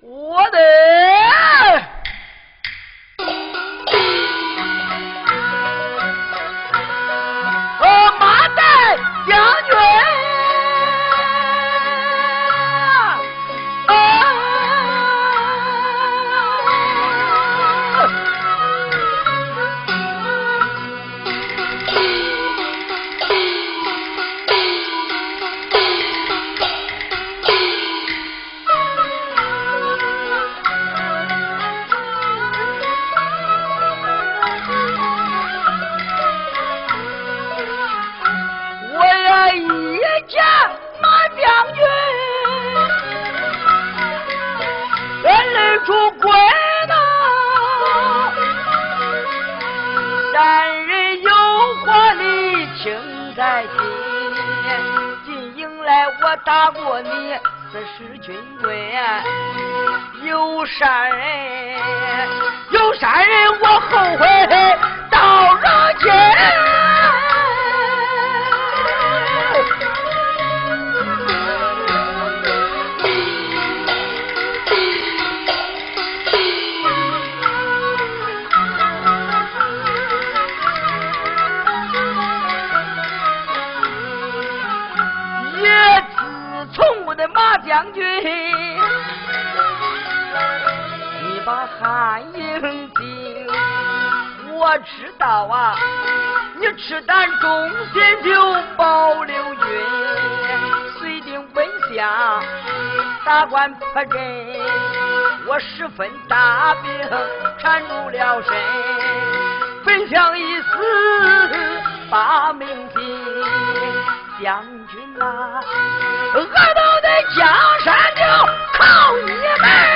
我的。是军规。有杀忠心就保刘军，绥定本相，打官破阵，我十分大病缠住了身，本相一死把命尽，将军呐。恶道的江山就靠你们。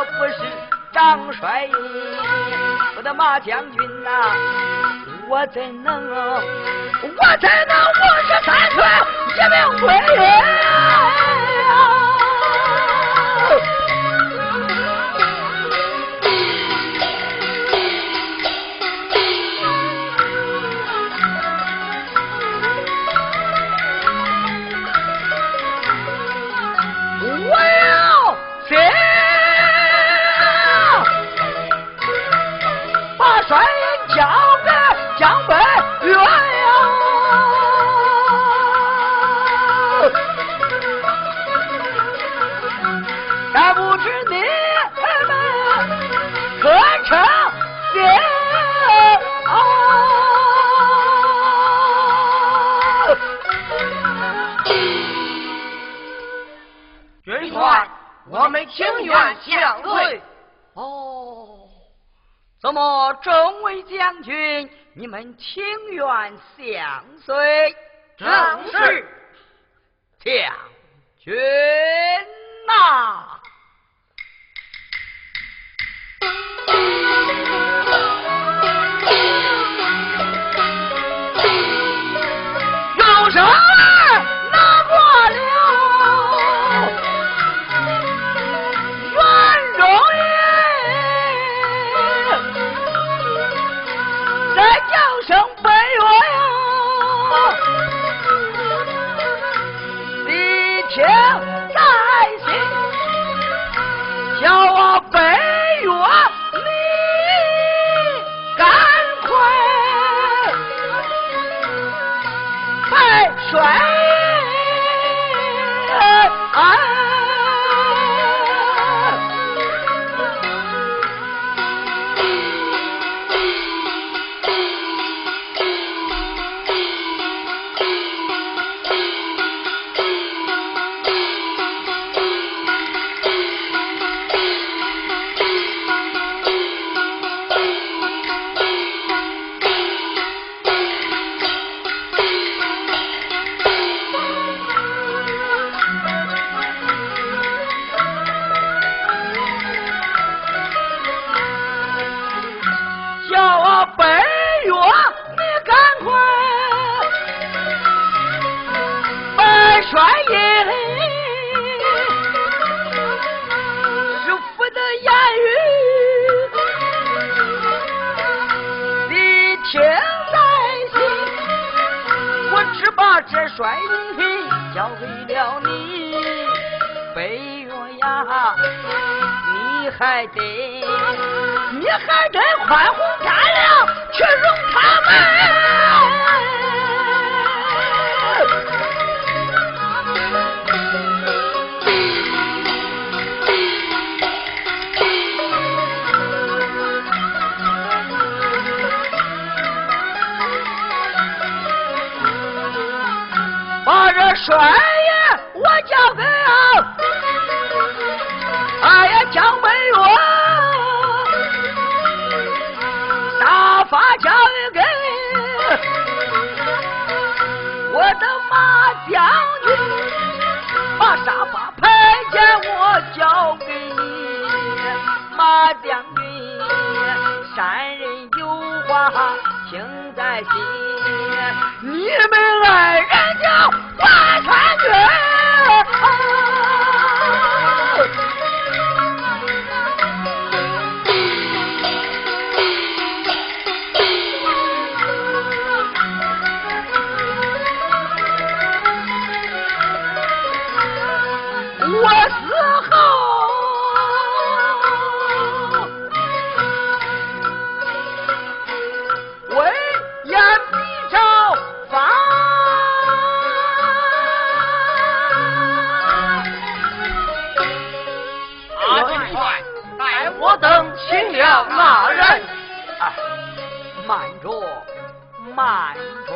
我不是张帅，我的马将军呐，我怎能，我怎能五十三岁众位将军，你们情愿相随？正是，将军呐。天。这帅印交给了你，北岳呀，你还得，你还得宽宏大量去容他们。帅爷，我交给啊，哎呀，江北岳，大发交给我的马将军，把沙发牌匾我交给你，马将军，山人有话听在心，你们那人，啊，慢着慢着。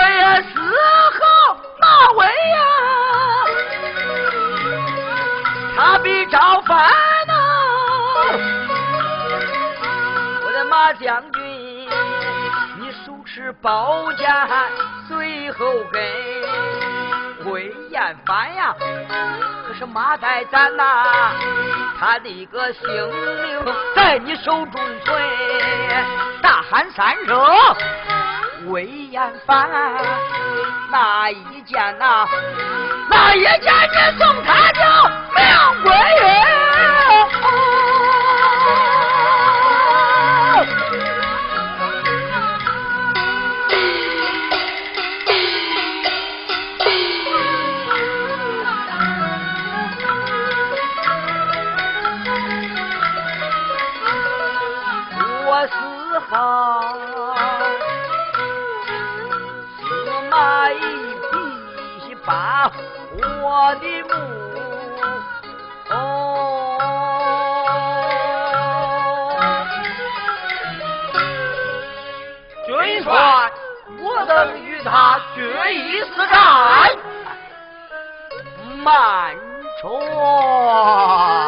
也四号那位呀？他比赵凡。将军你手持宝剑随后跟魏延凡呀。可是马岱咱呐他的个性命在你手中存大喊三声魏延凡那一剑呐那一剑你送他就命归满船。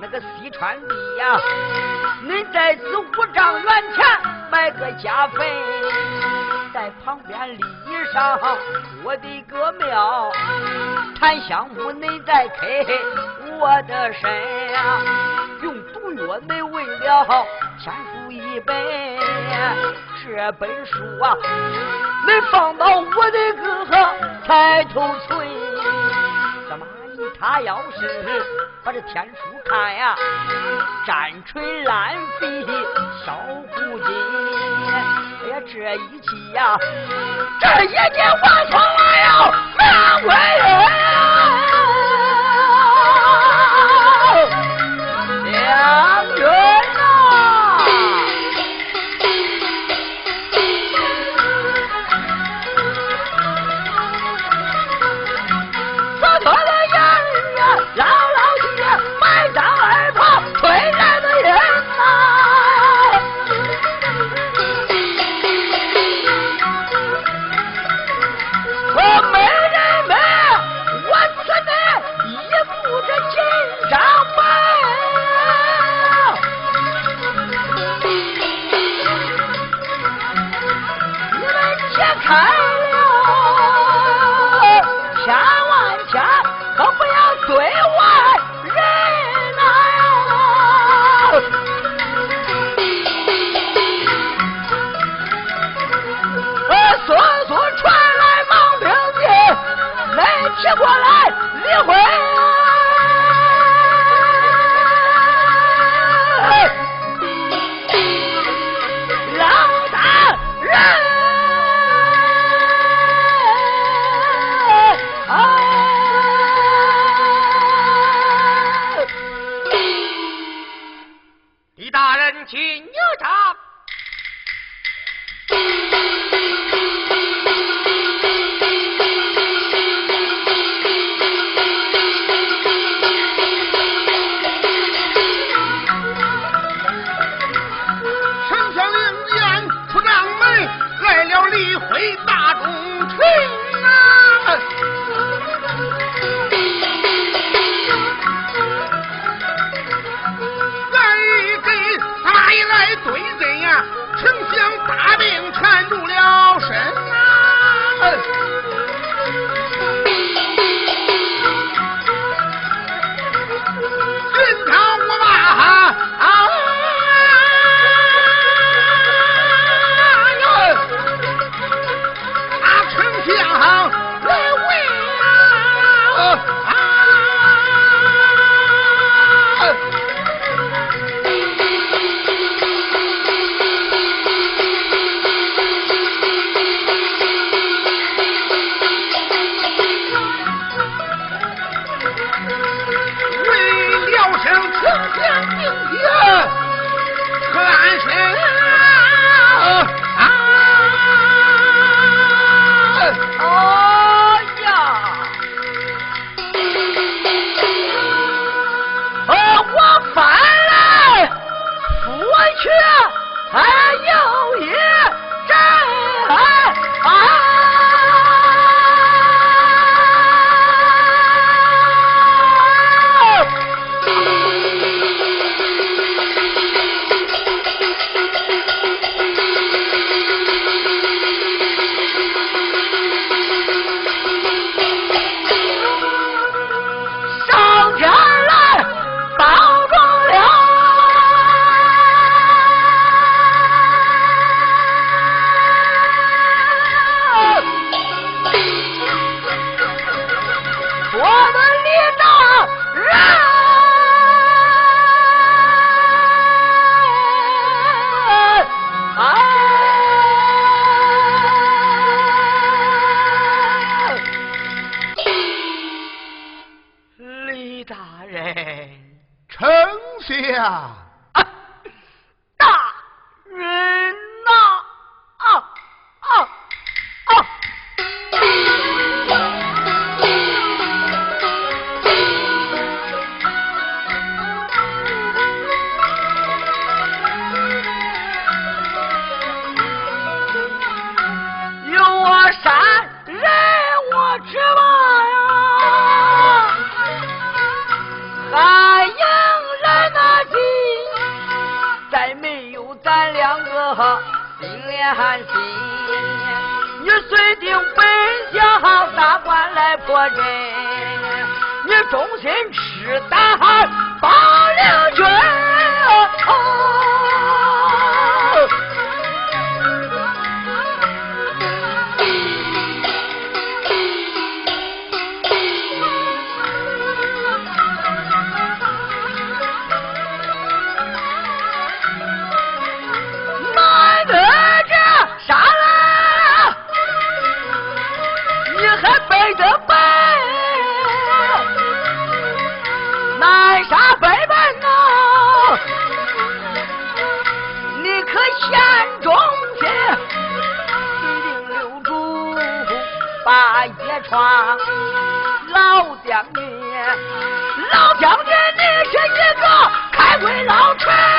那个西川地呀，你在此五丈原前埋个家坟，在旁边立上我的个庙，檀香木你再开我的身呀，用毒药你为了天书一本，这本书啊。你放到我的个抬头村，他要是把这天书看呀，战锤烂飞烧骨筋。哎呀，这一气呀，这一计王从来要难为。梁定天。外破人。你忠心赤胆八两君将你，老将军你是一个开国老臣。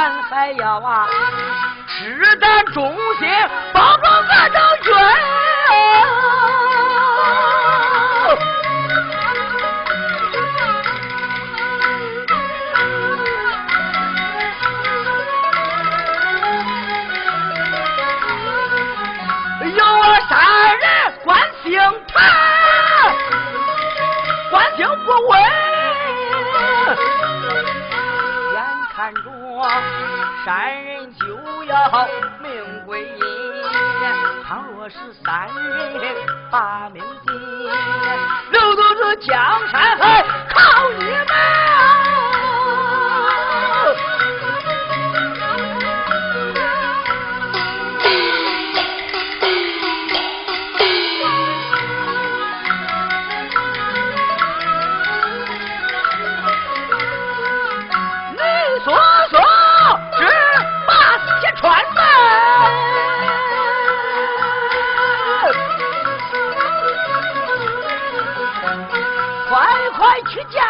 俺还要啊吃得忠心保住俺的军三人就要命归阴，倘若是三人把命尽，留得这江山快去家